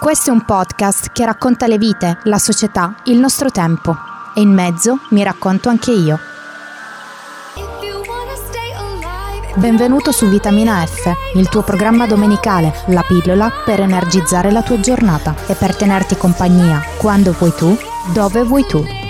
Questo è un podcast che racconta le vite, la società, il nostro tempo e in mezzo mi racconto anche io. Benvenuto su Vitamina F, il tuo programma domenicale, la pillola per energizzare la tua giornata e per tenerti compagnia quando vuoi tu, dove vuoi tu.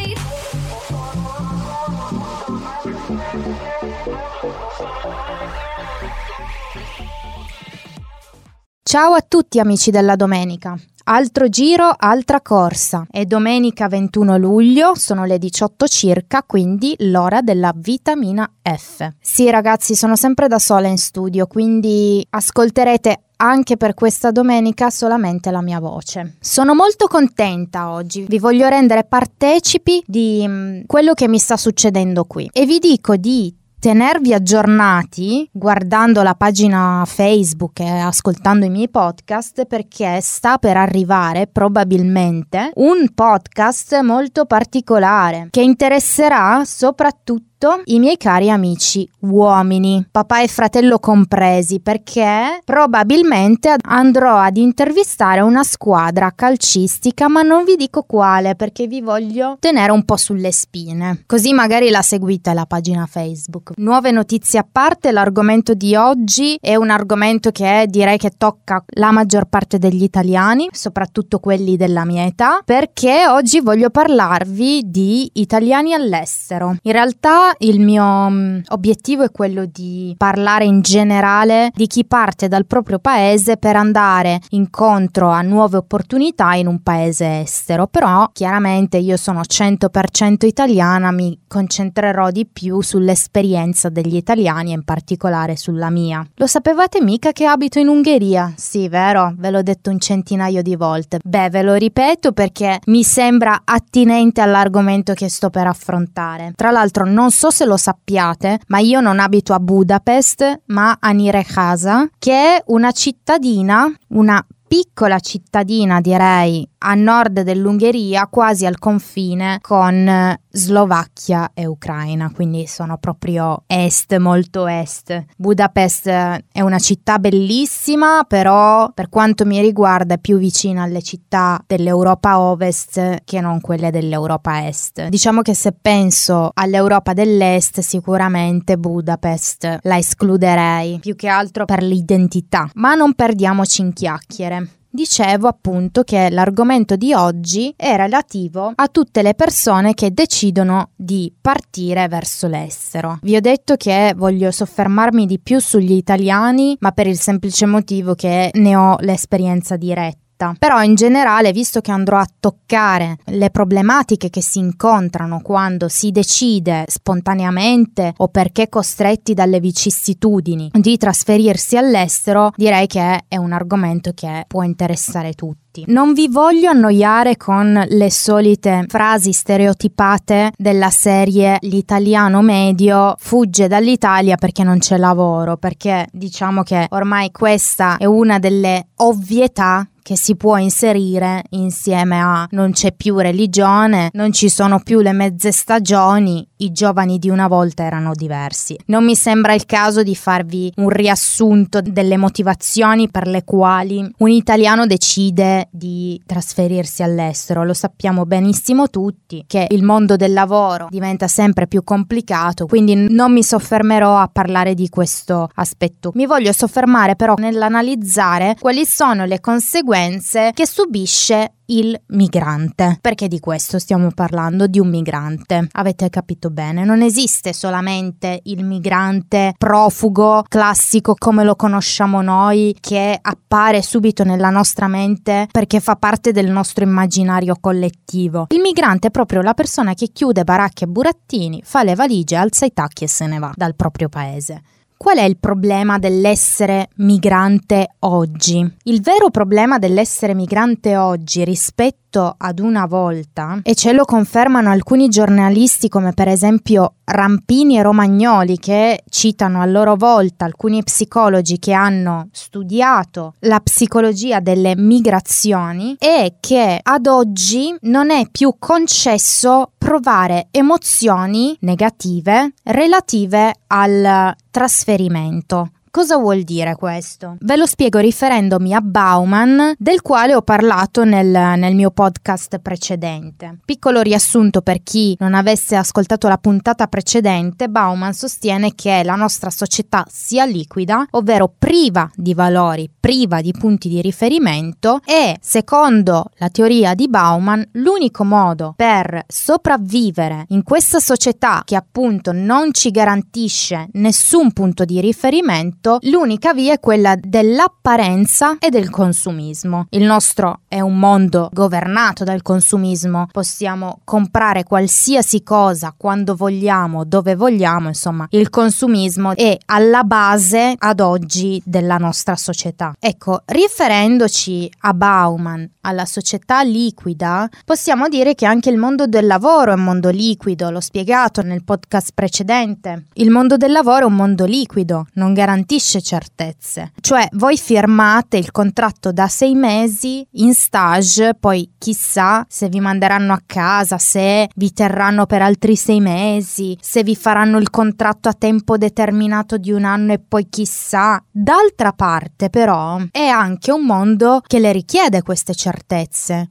Ciao a tutti amici della domenica. Altro giro, altra corsa. È domenica 21 luglio, sono le 18 circa, quindi l'ora della vitamina F. Sì ragazzi, sono sempre da sola in studio, quindi ascolterete anche per questa domenica solamente la mia voce. Sono molto contenta oggi, vi voglio rendere partecipi di mm, quello che mi sta succedendo qui e vi dico di tenervi aggiornati guardando la pagina Facebook e ascoltando i miei podcast perché sta per arrivare probabilmente un podcast molto particolare che interesserà soprattutto i miei cari amici uomini, papà e fratello compresi, perché probabilmente andrò ad intervistare una squadra calcistica, ma non vi dico quale perché vi voglio tenere un po' sulle spine. Così magari la seguite la pagina Facebook. Nuove notizie a parte, l'argomento di oggi è un argomento che direi che tocca la maggior parte degli italiani, soprattutto quelli della mia età, perché oggi voglio parlarvi di italiani all'estero. In realtà il mio mm, obiettivo è quello di parlare in generale di chi parte dal proprio paese per andare incontro a nuove opportunità in un paese estero, però chiaramente io sono 100% italiana, mi concentrerò di più sull'esperienza degli italiani e in particolare sulla mia. Lo sapevate mica che abito in Ungheria? Sì, vero? Ve l'ho detto un centinaio di volte. Beh, ve lo ripeto perché mi sembra attinente all'argomento che sto per affrontare. Tra l'altro non so se lo sappiate, ma io non abito a Budapest, ma a Nyíregyháza, che è una cittadina, una piccola cittadina direi a nord dell'Ungheria, quasi al confine con Slovacchia e Ucraina, quindi sono proprio est, molto est. Budapest è una città bellissima, però per quanto mi riguarda è più vicina alle città dell'Europa ovest che non quelle dell'Europa est. Diciamo che se penso all'Europa dell'est, sicuramente Budapest la escluderei, più che altro per l'identità, ma non perdiamoci in chiacchiere. Dicevo appunto che l'argomento di oggi è relativo a tutte le persone che decidono di partire verso l'estero. Vi ho detto che voglio soffermarmi di più sugli italiani, ma per il semplice motivo che ne ho l'esperienza diretta diretta. Però in generale, visto che andrò a toccare le problematiche che si incontrano quando si decide spontaneamente o perché costretti dalle vicissitudini di trasferirsi all'estero, direi che è un argomento che può interessare tutti. Non vi voglio annoiare con le solite frasi stereotipate della serie l'italiano medio fugge dall'Italia perché non c'è lavoro, perché diciamo che ormai questa è una delle ovvietà che si può inserire insieme a non c'è più religione, non ci sono più le mezze stagioni, i giovani di una volta erano diversi. Non mi sembra il caso di farvi un riassunto delle motivazioni per le quali un italiano decide di trasferirsi all'estero. Lo sappiamo benissimo tutti che il mondo del lavoro diventa sempre più complicato, quindi non mi soffermerò a parlare di questo aspetto. Mi voglio soffermare però nell'analizzare quali sono le conseguenze conseguenze che subisce il migrante. Perché di questo stiamo parlando? Di un migrante. Avete capito bene? Non esiste solamente il migrante profugo classico come lo conosciamo noi che appare subito nella nostra mente perché fa parte del nostro immaginario collettivo. Il migrante è proprio la persona che chiude baracche e burattini, fa le valigie, alza i tacchi e se ne va dal proprio paese. Qual è il problema dell'essere migrante oggi? Il vero problema dell'essere migrante oggi rispetto ad una volta, e ce lo confermano alcuni giornalisti come per esempio Rampini e Romagnoli che citano a loro volta alcuni psicologi che hanno studiato la psicologia delle migrazioni, è che ad oggi non è più concesso provare emozioni negative relative al trasferimento Cosa vuol dire questo? Ve lo spiego riferendomi a Bauman, del quale ho parlato nel, nel mio podcast precedente. Piccolo riassunto per chi non avesse ascoltato la puntata precedente, Bauman sostiene che la nostra società sia liquida, ovvero priva di valori, priva di punti di riferimento e, secondo la teoria di Bauman, l'unico modo per sopravvivere in questa società che appunto non ci garantisce nessun punto di riferimento, l'unica via è quella dell'apparenza e del consumismo. Il nostro è un mondo governato dal consumismo, possiamo comprare qualsiasi cosa quando vogliamo, dove vogliamo, insomma, il consumismo è alla base ad oggi della nostra società. Ecco, riferendoci a Bauman, alla società liquida, possiamo dire che anche il mondo del lavoro è un mondo liquido, l'ho spiegato nel podcast precedente. Il mondo del lavoro è un mondo liquido, non garantisce certezze. Cioè, voi firmate il contratto da sei mesi in stage, poi chissà se vi manderanno a casa, se vi terranno per altri sei mesi, se vi faranno il contratto a tempo determinato di un anno e poi chissà. D'altra parte, però, è anche un mondo che le richiede queste certezze.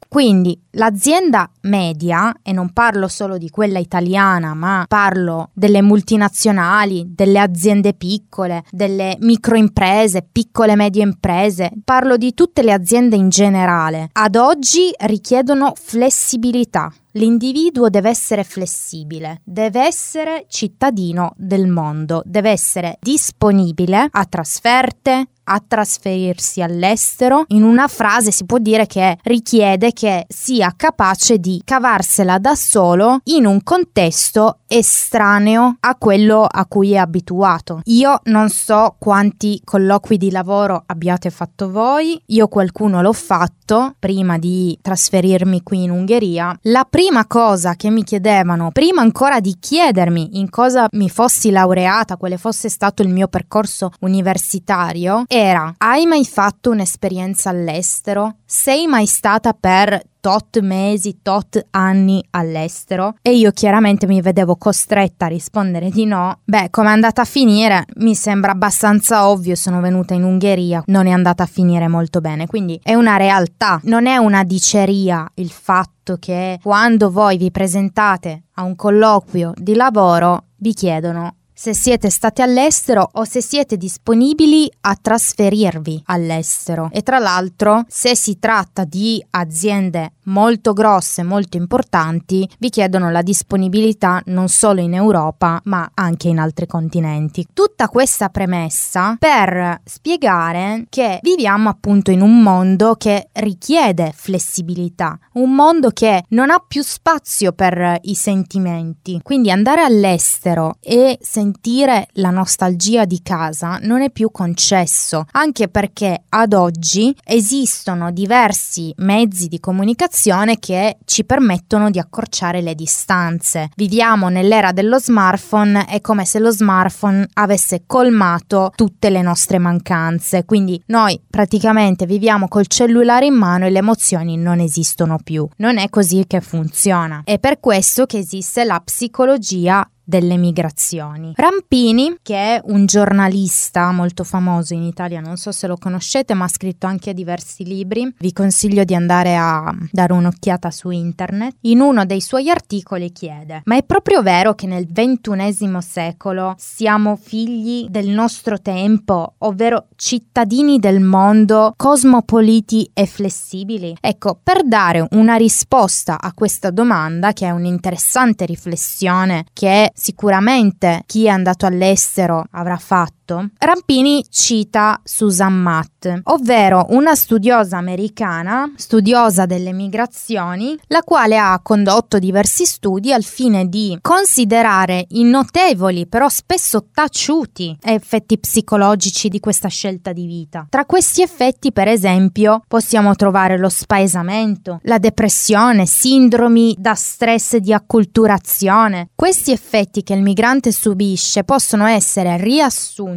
Quindi l'azienda media, e non parlo solo di quella italiana, ma parlo delle multinazionali, delle aziende piccole, delle microimprese, piccole e medie imprese, parlo di tutte le aziende in generale, ad oggi richiedono flessibilità. L'individuo deve essere flessibile, deve essere cittadino del mondo, deve essere disponibile a trasferte, a trasferirsi all'estero. In una frase si può dire che richiede che sia capace di cavarsela da solo in un contesto estraneo a quello a cui è abituato. Io non so quanti colloqui di lavoro abbiate fatto voi, io qualcuno l'ho fatto prima di trasferirmi qui in Ungheria. La prima cosa che mi chiedevano, prima ancora di chiedermi in cosa mi fossi laureata, quale fosse stato il mio percorso universitario, era hai mai fatto un'esperienza all'estero? Sei mai stata per tot mesi, tot anni all'estero e io chiaramente mi vedevo costretta a rispondere di no, beh, come è andata a finire mi sembra abbastanza ovvio, sono venuta in Ungheria, non è andata a finire molto bene, quindi è una realtà, non è una diceria il fatto che quando voi vi presentate a un colloquio di lavoro vi chiedono se siete stati all'estero o se siete disponibili a trasferirvi all'estero. E tra l'altro, se si tratta di aziende molto grosse, molto importanti, vi chiedono la disponibilità non solo in Europa, ma anche in altri continenti. Tutta questa premessa per spiegare che viviamo appunto in un mondo che richiede flessibilità, un mondo che non ha più spazio per i sentimenti. Quindi andare all'estero e sentire la nostalgia di casa non è più concesso, anche perché ad oggi esistono diversi mezzi di comunicazione comunicazione che ci permettono di accorciare le distanze. Viviamo nell'era dello smartphone, è come se lo smartphone avesse colmato tutte le nostre mancanze, quindi noi praticamente viviamo col cellulare in mano e le emozioni non esistono più. Non è così che funziona. È per questo che esiste la psicologia delle migrazioni. Rampini, che è un giornalista molto famoso in Italia, non so se lo conoscete, ma ha scritto anche diversi libri, vi consiglio di andare a dare un'occhiata su internet. In uno dei suoi articoli chiede: Ma è proprio vero che nel ventunesimo secolo siamo figli del nostro tempo, ovvero cittadini del mondo, cosmopoliti e flessibili? Ecco, per dare una risposta a questa domanda, che è un'interessante riflessione che sicuramente chi è andato all'estero avrà fatto fatto, Rampini cita Susan Matt, ovvero una studiosa americana, studiosa delle migrazioni, la quale ha condotto diversi studi al fine di considerare i notevoli, però spesso taciuti, effetti psicologici di questa scelta di vita. Tra questi effetti, per esempio, possiamo trovare lo spaesamento, la depressione, sindromi da stress di acculturazione. Questi effetti che il migrante subisce possono essere riassunti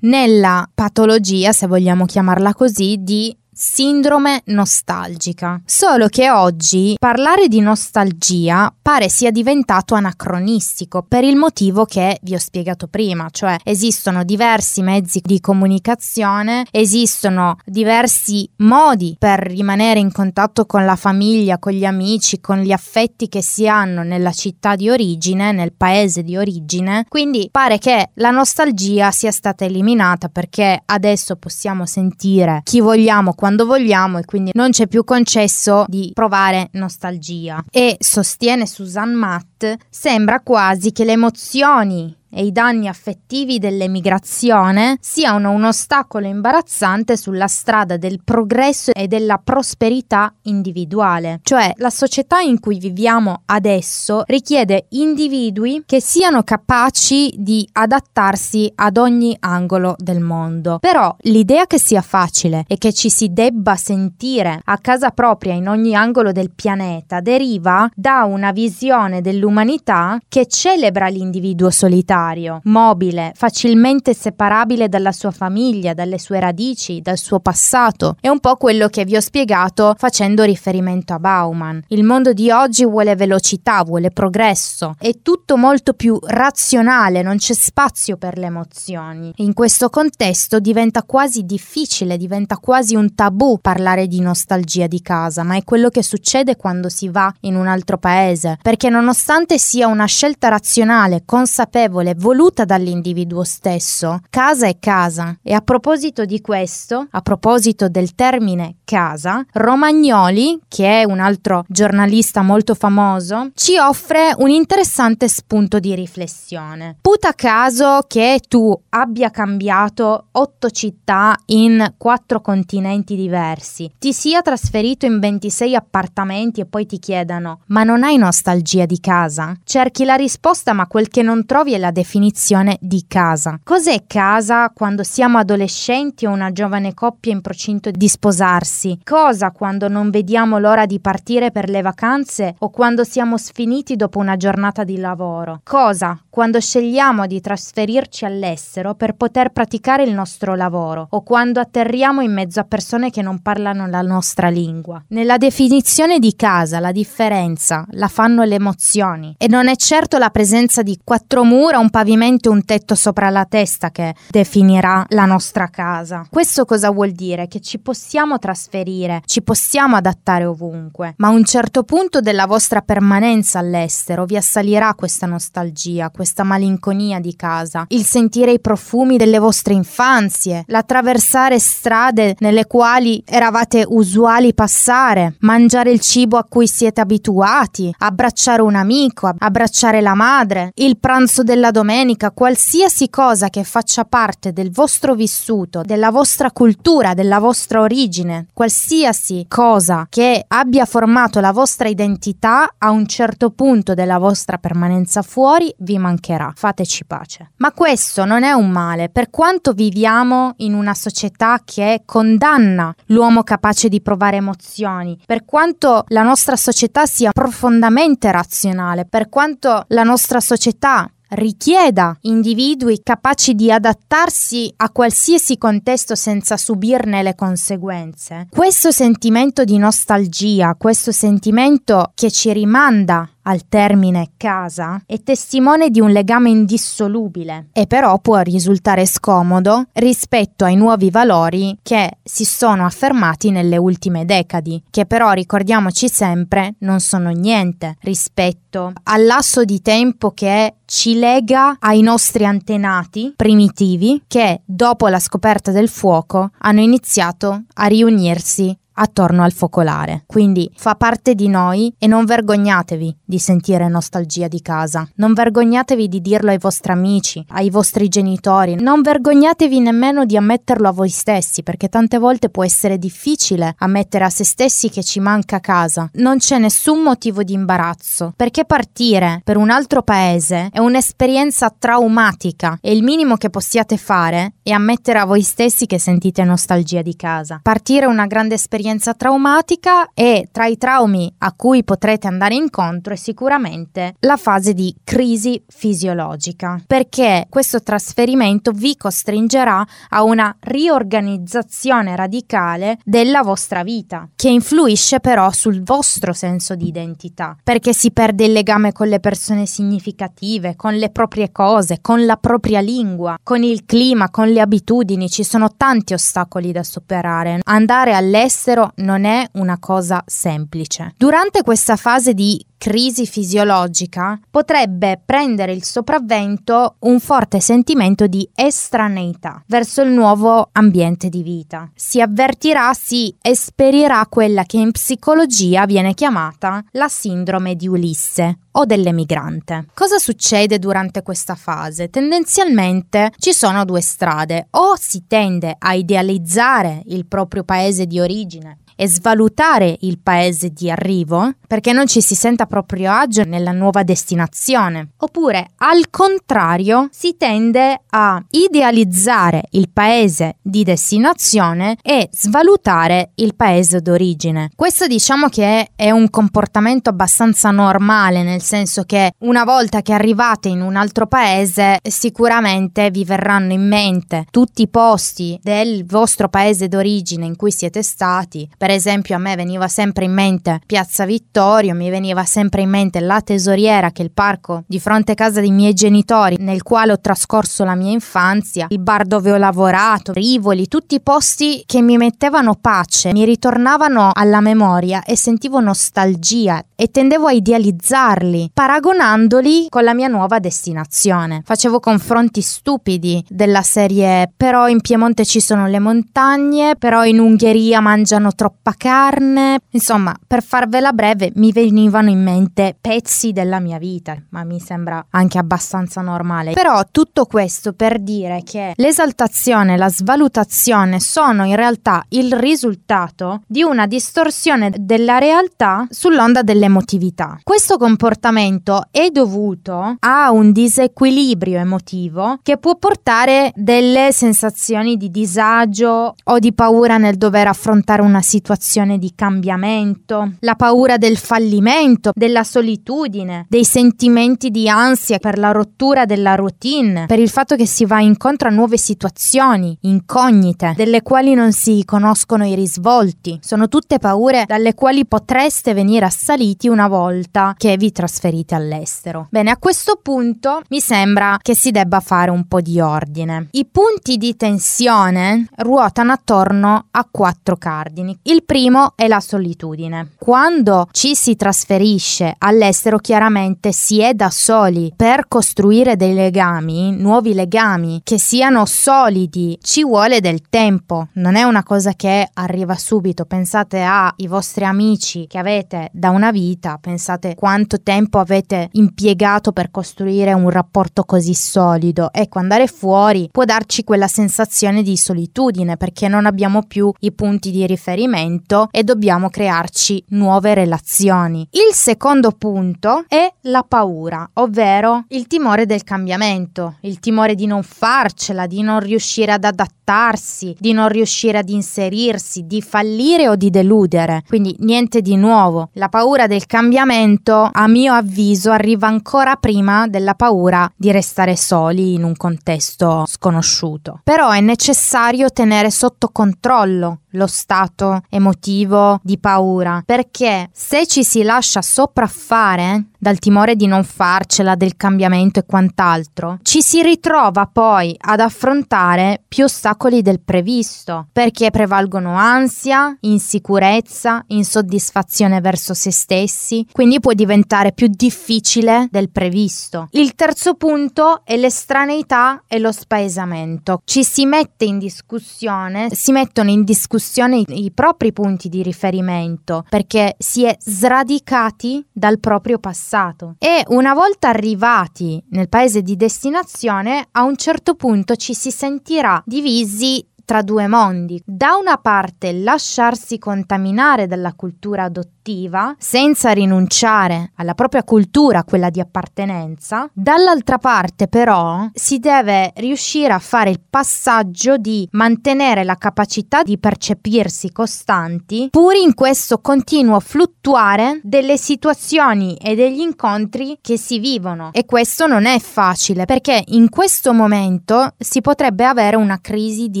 nella patologia, se vogliamo chiamarla così, di sindrome nostalgica. Solo che oggi parlare di nostalgia pare sia diventato anacronistico per il motivo che vi ho spiegato prima, cioè esistono diversi mezzi di comunicazione, esistono diversi modi per rimanere in contatto con la famiglia, con gli amici, con gli affetti che si hanno nella città di origine, nel paese di origine, quindi pare che la nostalgia sia stata eliminata perché adesso possiamo sentire chi vogliamo quando vogliamo e quindi non c'è più concesso di provare nostalgia. E sostiene Susan Matt, sembra quasi che le emozioni e i danni affettivi dell'emigrazione siano un ostacolo imbarazzante sulla strada del progresso e della prosperità individuale. Cioè la società in cui viviamo adesso richiede individui che siano capaci di adattarsi ad ogni angolo del mondo. Però l'idea che sia facile e che ci si debba sentire a casa propria in ogni angolo del pianeta deriva da una visione dell'umanità che celebra l'individuo solitario solitario, mobile, facilmente separabile dalla sua famiglia, dalle sue radici, dal suo passato. È un po' quello che vi ho spiegato facendo riferimento a Bauman. Il mondo di oggi vuole velocità, vuole progresso, è tutto molto più razionale, non c'è spazio per le emozioni. In questo contesto diventa quasi difficile, diventa quasi un tabù parlare di nostalgia di casa, ma è quello che succede quando si va in un altro paese, perché nonostante sia una scelta razionale, consapevole, voluta dall'individuo stesso. Casa è casa. E a proposito di questo, a proposito del termine casa, Romagnoli, che è un altro giornalista molto famoso, ci offre un interessante spunto di riflessione. Puta caso che tu abbia cambiato otto città in quattro continenti diversi, ti sia trasferito in 26 appartamenti e poi ti chiedano: Ma non hai nostalgia di casa? Cerchi la risposta, ma quel che non trovi è la definizione di casa. Cos'è casa quando siamo adolescenti o una giovane coppia in procinto di sposarsi? Cosa quando non vediamo l'ora di partire per le vacanze o quando siamo sfiniti dopo una giornata di lavoro? Cosa quando scegliamo di trasferirci all'estero per poter praticare il nostro lavoro o quando atterriamo in mezzo a persone che non parlano la nostra lingua? Nella definizione di casa la differenza la fanno le emozioni e non è certo la presenza di quattro mura, un pavimento e un tetto sopra la testa che definirà la nostra casa. Questo cosa vuol dire? Che ci possiamo trasferire, ci possiamo adattare ovunque, ma a un certo punto della vostra permanenza all'estero vi assalirà questa nostalgia, questa malinconia di casa, il sentire i profumi delle vostre infanzie, l'attraversare strade nelle quali eravate usuali passare, mangiare il cibo a cui siete abituati, abbracciare un amico, abbracciare la madre, il pranzo della domenica, qualsiasi cosa che faccia parte del vostro vissuto, della vostra cultura, della vostra origine, qualsiasi cosa che abbia formato la vostra identità a un certo punto della vostra permanenza fuori vi mancherà. Fateci pace. Ma questo non è un male, per quanto viviamo in una società che condanna l'uomo capace di provare emozioni, per quanto la nostra società sia profondamente razionale, per quanto la nostra società richieda individui capaci di adattarsi a qualsiasi contesto senza subirne le conseguenze. Questo sentimento di nostalgia, questo sentimento che ci rimanda al termine casa è testimone di un legame indissolubile e però può risultare scomodo rispetto ai nuovi valori che si sono affermati nelle ultime decadi, che però ricordiamoci sempre non sono niente rispetto al lasso di tempo che ci lega ai nostri antenati primitivi che dopo la scoperta del fuoco hanno iniziato a riunirsi attorno al focolare. Quindi fa parte di noi e non vergognatevi di sentire nostalgia di casa. Non vergognatevi di dirlo ai vostri amici, ai vostri genitori. Non vergognatevi nemmeno di ammetterlo a voi stessi, perché tante volte può essere difficile ammettere a se stessi che ci manca casa. Non c'è nessun motivo di imbarazzo, perché partire per un altro paese è un'esperienza traumatica e il minimo che possiate fare è ammettere a voi stessi che sentite nostalgia di casa. Partire è una grande esperienza un'esperienza traumatica e tra i traumi a cui potrete andare incontro è sicuramente la fase di crisi fisiologica, perché questo trasferimento vi costringerà a una riorganizzazione radicale della vostra vita, che influisce però sul vostro senso di identità, perché si perde il legame con le persone significative, con le proprie cose, con la propria lingua, con il clima, con le abitudini, ci sono tanti ostacoli da superare. Andare all'estero non è una cosa semplice. Durante questa fase di crisi fisiologica potrebbe prendere il sopravvento un forte sentimento di estraneità verso il nuovo ambiente di vita. Si avvertirà, si esperirà quella che in psicologia viene chiamata la sindrome di Ulisse o dell'emigrante. Cosa succede durante questa fase? Tendenzialmente ci sono due strade, o si tende a idealizzare il proprio paese di origine e svalutare il paese di arrivo perché non ci si senta proprio agio nella nuova destinazione. Oppure, al contrario, si tende a idealizzare il paese di destinazione e svalutare il paese d'origine. Questo diciamo che è un comportamento abbastanza normale, nel senso che una volta che arrivate in un altro paese, sicuramente vi verranno in mente tutti i posti del vostro paese d'origine in cui siete stati, per esempio a me veniva sempre in mente Piazza Vittorio, mi veniva sempre in mente la Tesoriera, che è il parco di fronte a casa dei miei genitori, nel quale ho trascorso la mia infanzia, il bar dove ho lavorato, Rivoli, tutti i posti che mi mettevano pace, mi ritornavano alla memoria e sentivo nostalgia e tendevo a idealizzarli, paragonandoli con la mia nuova destinazione. Facevo confronti stupidi della serie però in Piemonte ci sono le montagne, però in Ungheria mangiano troppo troppa carne. Insomma, per farvela breve, mi venivano in mente pezzi della mia vita, ma mi sembra anche abbastanza normale. Però tutto questo per dire che l'esaltazione e la svalutazione sono in realtà il risultato di una distorsione della realtà sull'onda dell'emotività. Questo comportamento è dovuto a un disequilibrio emotivo che può portare delle sensazioni di disagio o di paura nel dover affrontare una situazione situazione di cambiamento, la paura del fallimento, della solitudine, dei sentimenti di ansia per la rottura della routine, per il fatto che si va incontro a nuove situazioni incognite, delle quali non si conoscono i risvolti. Sono tutte paure dalle quali potreste venire assaliti una volta che vi trasferite all'estero. Bene, a questo punto mi sembra che si debba fare un po' di ordine. I punti di tensione ruotano attorno a quattro cardini. Il primo è la solitudine. Quando ci si trasferisce all'estero, chiaramente si è da soli. Per costruire dei legami, nuovi legami che siano solidi, ci vuole del tempo. Non è una cosa che arriva subito. Pensate ai vostri amici che avete da una vita, pensate quanto tempo avete impiegato per costruire un rapporto così solido. Ecco, andare fuori può darci quella sensazione di solitudine perché non abbiamo più i punti di riferimento momento e dobbiamo crearci nuove relazioni. Il secondo punto è la paura, ovvero il timore del cambiamento, il timore di non farcela, di non riuscire ad adattarsi, di non riuscire ad inserirsi, di fallire o di deludere. Quindi niente di nuovo. La paura del cambiamento, a mio avviso, arriva ancora prima della paura di restare soli in un contesto sconosciuto. Però è necessario tenere sotto controllo lo stato emotivo di paura, perché se ci si lascia sopraffare dal timore di non farcela, del cambiamento e quant'altro, ci si ritrova poi ad affrontare più ostacoli del previsto, perché prevalgono ansia, insicurezza, insoddisfazione verso se stessi, quindi può diventare più difficile del previsto. Il terzo punto è l'estraneità e lo spaesamento. Ci si mette in discussione, si mettono in discussione i, i propri punti di riferimento, perché si è sradicati dal proprio passato passato e una volta arrivati nel paese di destinazione a un certo punto ci si sentirà divisi tra due mondi. Da una parte lasciarsi contaminare dalla cultura adottata produttiva senza rinunciare alla propria cultura, quella di appartenenza. Dall'altra parte però si deve riuscire a fare il passaggio di mantenere la capacità di percepirsi costanti pur in questo continuo fluttuare delle situazioni e degli incontri che si vivono e questo non è facile perché in questo momento si potrebbe avere una crisi di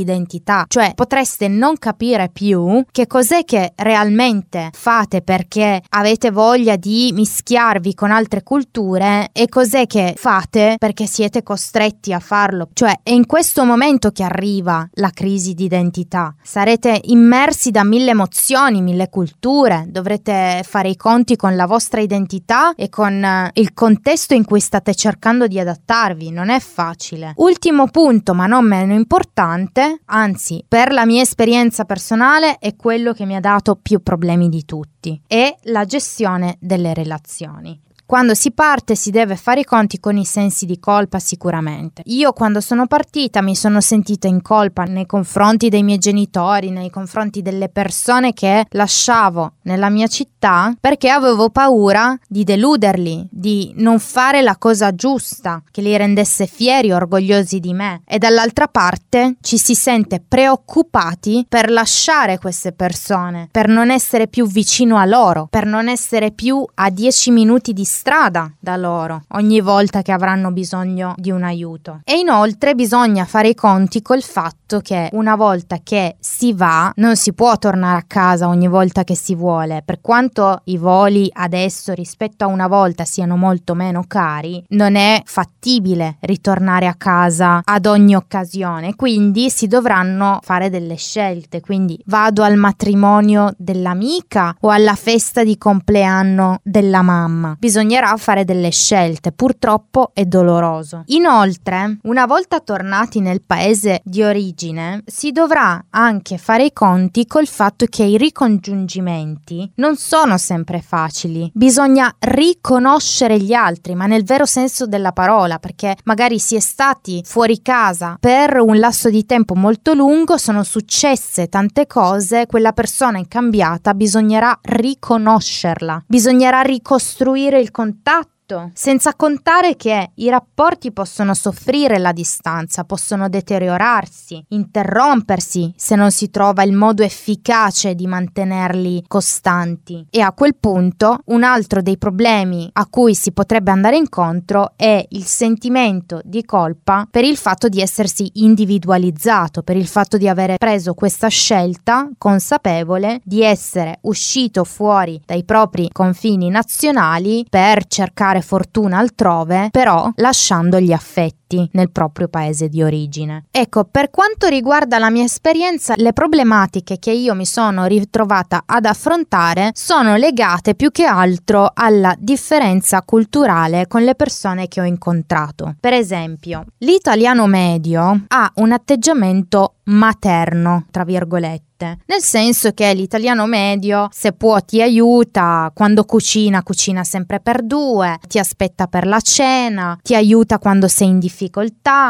identità, cioè potreste non capire più che cos'è che realmente fate perché avete voglia di mischiarvi con altre culture e cos'è che fate perché siete costretti a farlo. Cioè è in questo momento che arriva la crisi di identità. Sarete immersi da mille emozioni, mille culture, dovrete fare i conti con la vostra identità e con eh, il contesto in cui state cercando di adattarvi, non è facile. Ultimo punto, ma non meno importante, anzi, per la mia esperienza personale è quello che mi ha dato più problemi di tutti, è la gestione delle relazioni. Quando si parte si deve fare i conti con i sensi di colpa sicuramente. Io quando sono partita mi sono sentita in colpa nei confronti dei miei genitori, nei confronti delle persone che lasciavo nella mia città perché avevo paura di deluderli, di non fare la cosa giusta, che li rendesse fieri, orgogliosi di me. E dall'altra parte ci si sente preoccupati per lasciare queste persone, per non essere più vicino a loro, per non essere più a 10 minuti di strada da loro ogni volta che avranno bisogno di un aiuto. E inoltre bisogna fare i conti col fatto che una volta che si va non si può tornare a casa ogni volta che si vuole. Per quanto i voli adesso rispetto a una volta siano molto meno cari, non è fattibile ritornare a casa ad ogni occasione, quindi si dovranno fare delle scelte. Quindi vado al matrimonio dell'amica o alla festa di compleanno della mamma. Bisogna bisognerà fare delle scelte, purtroppo è doloroso. Inoltre, una volta tornati nel paese di origine, si dovrà anche fare i conti col fatto che i ricongiungimenti non sono sempre facili. Bisogna riconoscere gli altri, ma nel vero senso della parola, perché magari si è stati fuori casa per un lasso di tempo molto lungo, sono successe tante cose, quella persona è cambiata, bisognerà riconoscerla, bisognerà ricostruire il contatto senza contare che i rapporti possono soffrire la distanza, possono deteriorarsi, interrompersi se non si trova il modo efficace di mantenerli costanti. E a quel punto un altro dei problemi a cui si potrebbe andare incontro è il sentimento di colpa per il fatto di essersi individualizzato, per il fatto di avere preso questa scelta consapevole di essere uscito fuori dai propri confini nazionali per cercare cercare fortuna altrove, però lasciando gli affetti nel proprio paese di origine. Ecco, per quanto riguarda la mia esperienza, le problematiche che io mi sono ritrovata ad affrontare sono legate più che altro alla differenza culturale con le persone che ho incontrato. Per esempio, l'italiano medio ha un atteggiamento materno, tra virgolette nel senso che l'italiano medio, se può, ti aiuta quando cucina, cucina sempre per due, ti aspetta per la cena, ti aiuta quando sei in difficoltà,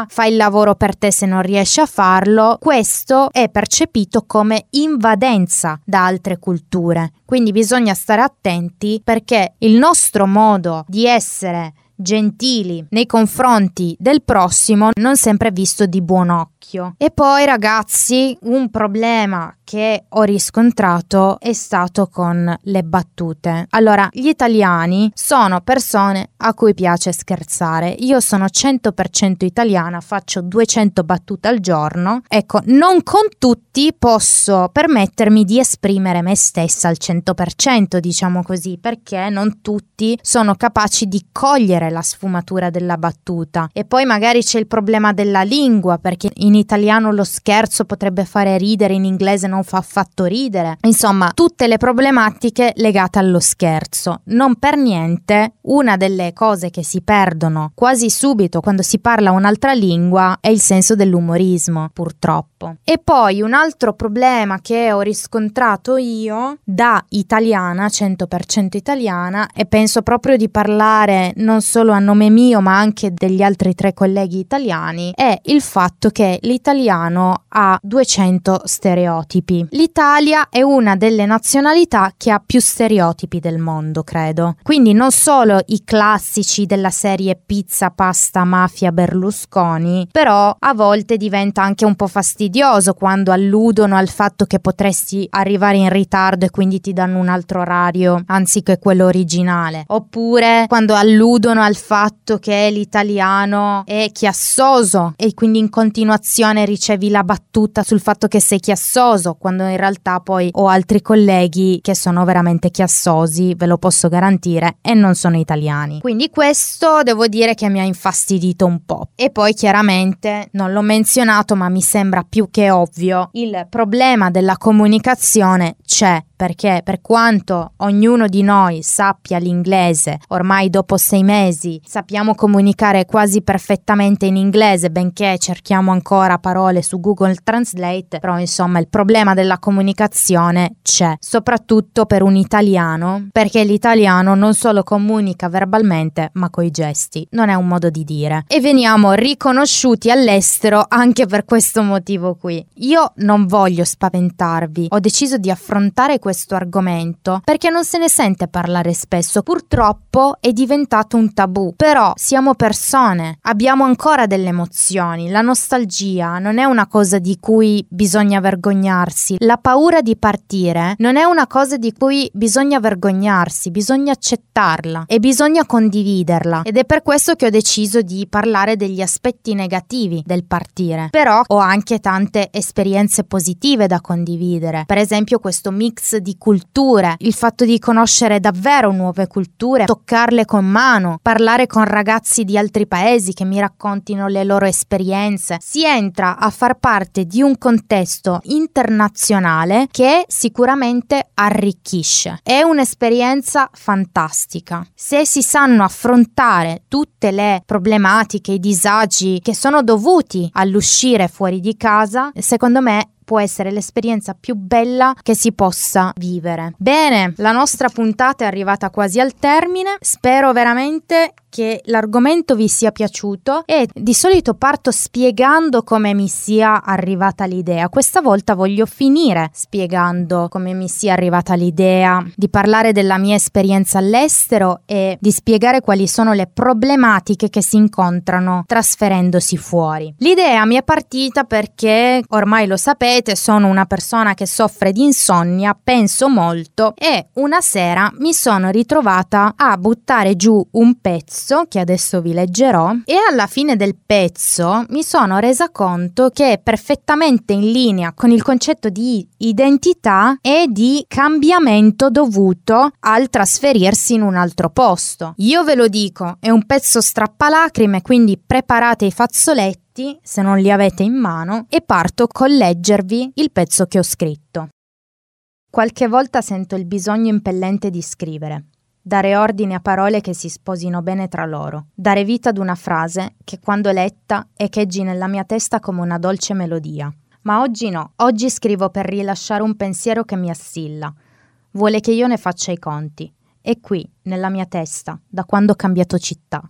fa il lavoro per te se non riesci a farlo. Questo è percepito come invadenza da altre culture. Quindi bisogna stare attenti perché il nostro modo di essere gentili nei confronti del prossimo non sempre è visto di buon occhio. E poi ragazzi, un problema che ho riscontrato è stato con le battute. Allora, gli italiani sono persone a cui piace scherzare. Io sono 100% italiana, faccio 200 battute al giorno. Ecco, non con tutti posso permettermi di esprimere me stessa al 100%, diciamo così, perché non tutti sono capaci di cogliere la sfumatura della battuta. E poi magari c'è il problema della lingua, perché in italiano lo scherzo potrebbe fare ridere, in inglese non fa affatto ridere. Insomma, tutte le problematiche legate allo scherzo. Non per niente, una delle cose che si perdono quasi subito quando si parla un'altra lingua è il senso dell'umorismo, purtroppo. troppo. E poi un altro problema che ho riscontrato io da italiana, 100% italiana, e penso proprio di parlare non solo a nome mio ma anche degli altri tre colleghi italiani, è il fatto che l'italiano ha 200 stereotipi. L'Italia è una delle nazionalità che ha più stereotipi del mondo, credo. Quindi non solo i classici della serie pizza, pasta, mafia, Berlusconi, però a volte diventa anche un po' fastidioso quando alludono al fatto che potresti arrivare in ritardo e quindi ti danno un altro orario anziché quello originale. Oppure quando alludono al fatto che l'italiano è chiassoso e quindi in continuazione ricevi la battuta sul fatto che sei chiassoso, quando in realtà poi ho altri colleghi che sono veramente chiassosi, ve lo posso garantire, e non sono italiani. Quindi questo devo dire che mi ha infastidito un po'. E poi chiaramente, non l'ho menzionato, ma mi sembra più che ovvio, il problema della comunicazione c'è perché per quanto ognuno di noi sappia l'inglese, ormai dopo sei mesi sappiamo comunicare quasi perfettamente in inglese, benché cerchiamo ancora parole su Google Translate, però insomma il problema della comunicazione c'è, soprattutto per un italiano, perché l'italiano non solo comunica verbalmente, ma coi gesti, non è un modo di dire. E veniamo riconosciuti all'estero anche per questo motivo qui. Io non voglio spaventarvi, ho deciso di affrontare questo argomento perché non se ne sente parlare spesso. Purtroppo è diventato un tabù. Però siamo persone, abbiamo ancora delle emozioni. La nostalgia non è una cosa di cui bisogna vergognarsi. La paura di partire non è una cosa di cui bisogna vergognarsi, bisogna accettarla e bisogna condividerla. Ed è per questo che ho deciso di parlare degli aspetti negativi del partire. Però ho anche tante esperienze positive da condividere. Per esempio questo di culture, il fatto di conoscere davvero nuove culture, toccarle con mano, parlare con ragazzi di altri paesi che mi raccontino le loro esperienze. Si entra a far parte di un contesto internazionale che sicuramente arricchisce. È un'esperienza fantastica. Se si sanno affrontare tutte le problematiche, i disagi che sono dovuti all'uscire fuori di casa, secondo me può essere l'esperienza più bella che si possa vivere. Bene, la nostra puntata è arrivata quasi al termine. Spero veramente che l'argomento vi sia piaciuto e di solito parto spiegando come mi sia arrivata l'idea. Questa volta voglio finire spiegando come mi sia arrivata l'idea di parlare della mia esperienza all'estero e di spiegare quali sono le problematiche che si incontrano trasferendosi fuori. L'idea mi è partita perché ormai lo sapete, sono una persona che soffre di insonnia, penso molto e una sera mi sono ritrovata a buttare giù un pezzo pezzo che adesso vi leggerò e alla fine del pezzo mi sono resa conto che è perfettamente in linea con il concetto di identità e di cambiamento dovuto al trasferirsi in un altro posto. Io ve lo dico, è un pezzo strappalacrime, quindi preparate i fazzoletti se non li avete in mano e parto con leggervi il pezzo che ho scritto. Qualche volta sento il bisogno impellente di scrivere dare ordine a parole che si sposino bene tra loro, dare vita ad una frase che quando letta echeggi nella mia testa come una dolce melodia. Ma oggi no, oggi scrivo per rilasciare un pensiero che mi assilla. Vuole che io ne faccia i conti. È qui, nella mia testa, da quando ho cambiato città.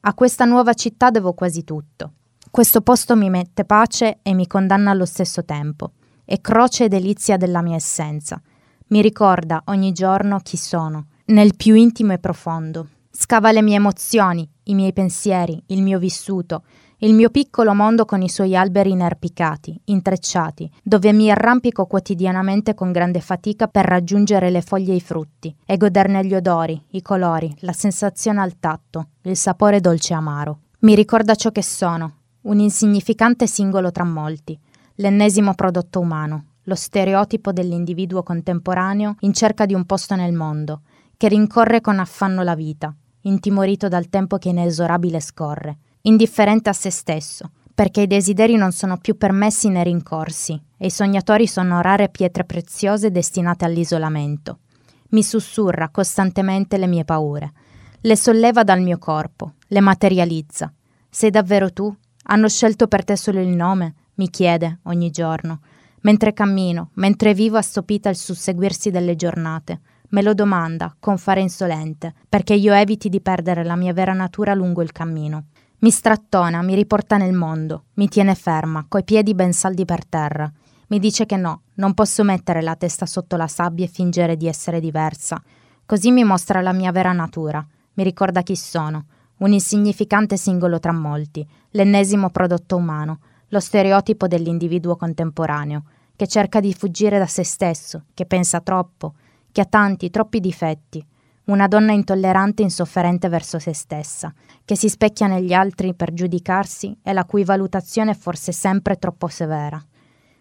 A questa nuova città devo quasi tutto. Questo posto mi mette pace e mi condanna allo stesso tempo. È croce e delizia della mia essenza. Mi ricorda ogni giorno chi sono nel più intimo e profondo. Scava le mie emozioni, i miei pensieri, il mio vissuto, il mio piccolo mondo con i suoi alberi inerpicati, intrecciati, dove mi arrampico quotidianamente con grande fatica per raggiungere le foglie e i frutti e goderne gli odori, i colori, la sensazione al tatto, il sapore dolce e amaro. Mi ricorda ciò che sono, un insignificante singolo tra molti, l'ennesimo prodotto umano, lo stereotipo dell'individuo contemporaneo in cerca di un posto nel mondo, che rincorre con affanno la vita, intimorito dal tempo che inesorabile scorre, indifferente a se stesso, perché i desideri non sono più permessi né rincorsi, e i sognatori sono rare pietre preziose destinate all'isolamento. Mi sussurra costantemente le mie paure, le solleva dal mio corpo, le materializza. Sei davvero tu? Hanno scelto per te solo il nome, mi chiede ogni giorno, mentre cammino, mentre vivo assopita il susseguirsi delle giornate. Me lo domanda, con fare insolente, perché io eviti di perdere la mia vera natura lungo il cammino. Mi strattona, mi riporta nel mondo, mi tiene ferma, coi piedi ben saldi per terra. Mi dice che no, non posso mettere la testa sotto la sabbia e fingere di essere diversa. Così mi mostra la mia vera natura, mi ricorda chi sono, un insignificante singolo tra molti, l'ennesimo prodotto umano, lo stereotipo dell'individuo contemporaneo, che cerca di fuggire da se stesso, che pensa troppo, che ha tanti, troppi difetti, una donna intollerante e insofferente verso se stessa, che si specchia negli altri per giudicarsi e la cui valutazione è forse sempre troppo severa.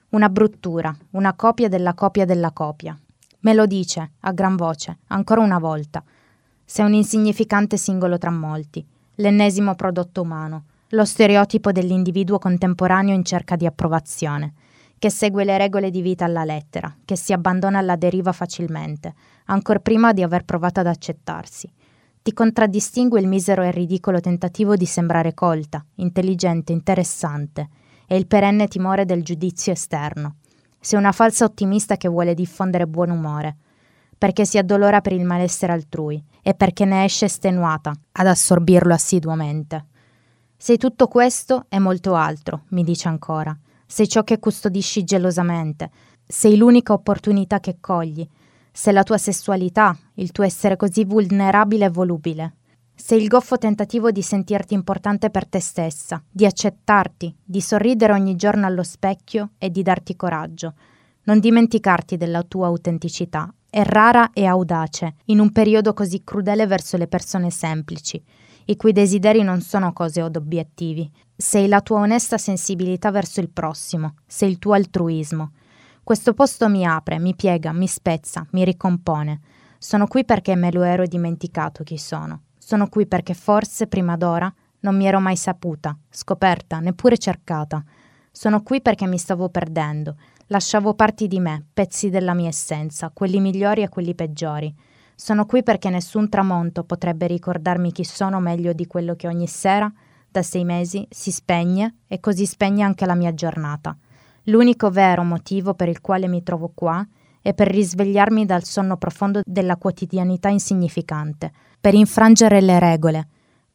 Una bruttura, una copia della copia della copia. Me lo dice, a gran voce, ancora una volta. Sei un insignificante singolo tra molti, l'ennesimo prodotto umano, lo stereotipo dell'individuo contemporaneo in cerca di approvazione che segue le regole di vita alla lettera, che si abbandona alla deriva facilmente, ancor prima di aver provato ad accettarsi. Ti contraddistingue il misero e ridicolo tentativo di sembrare colta, intelligente, interessante, e il perenne timore del giudizio esterno. Sei una falsa ottimista che vuole diffondere buon umore, perché si addolora per il malessere altrui e perché ne esce estenuata ad assorbirlo assiduamente. Sei tutto questo e molto altro, mi dice ancora sei ciò che custodisci gelosamente, sei l'unica opportunità che cogli, sei la tua sessualità, il tuo essere così vulnerabile e volubile. Sei il goffo tentativo di sentirti importante per te stessa, di accettarti, di sorridere ogni giorno allo specchio e di darti coraggio. Non dimenticarti della tua autenticità. È rara e audace, in un periodo così crudele verso le persone semplici, i cui desideri non sono cose od obiettivi. Sei la tua onesta sensibilità verso il prossimo, sei il tuo altruismo. Questo posto mi apre, mi piega, mi spezza, mi ricompone. Sono qui perché me lo ero dimenticato chi sono. Sono qui perché forse prima d'ora non mi ero mai saputa, scoperta, neppure cercata. Sono qui perché mi stavo perdendo. Lasciavo parti di me, pezzi della mia essenza, quelli migliori e quelli peggiori. Sono qui perché nessun tramonto potrebbe ricordarmi chi sono meglio di quello che ogni sera, da sei mesi, si spegne e così spegne anche la mia giornata. L'unico vero motivo per il quale mi trovo qua è per risvegliarmi dal sonno profondo della quotidianità insignificante, per infrangere le regole,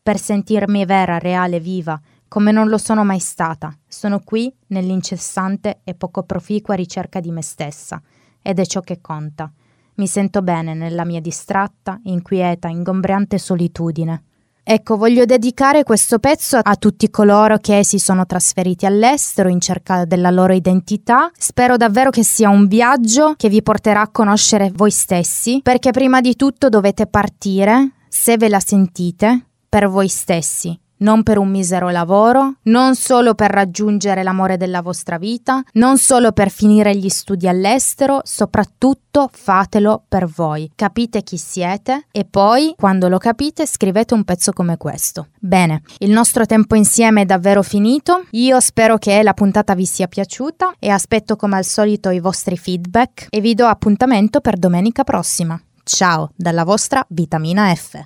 per sentirmi vera, reale, viva, come non lo sono mai stata. Sono qui nell'incessante e poco proficua ricerca di me stessa, ed è ciò che conta. Mi sento bene nella mia distratta, inquieta, ingombrante solitudine. Ecco, voglio dedicare questo pezzo a tutti coloro che si sono trasferiti all'estero in cerca della loro identità. Spero davvero che sia un viaggio che vi porterà a conoscere voi stessi, perché prima di tutto dovete partire, se ve la sentite, per voi stessi non per un misero lavoro, non solo per raggiungere l'amore della vostra vita, non solo per finire gli studi all'estero, soprattutto fatelo per voi. Capite chi siete e poi, quando lo capite, scrivete un pezzo come questo. Bene, il nostro tempo insieme è davvero finito. Io spero che la puntata vi sia piaciuta e aspetto come al solito i vostri feedback e vi do appuntamento per domenica prossima. Ciao dalla vostra Vitamina F.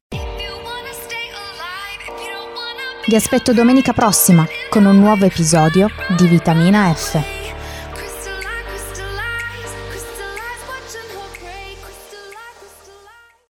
Vi aspetto domenica prossima con un nuovo episodio di Vitamina F.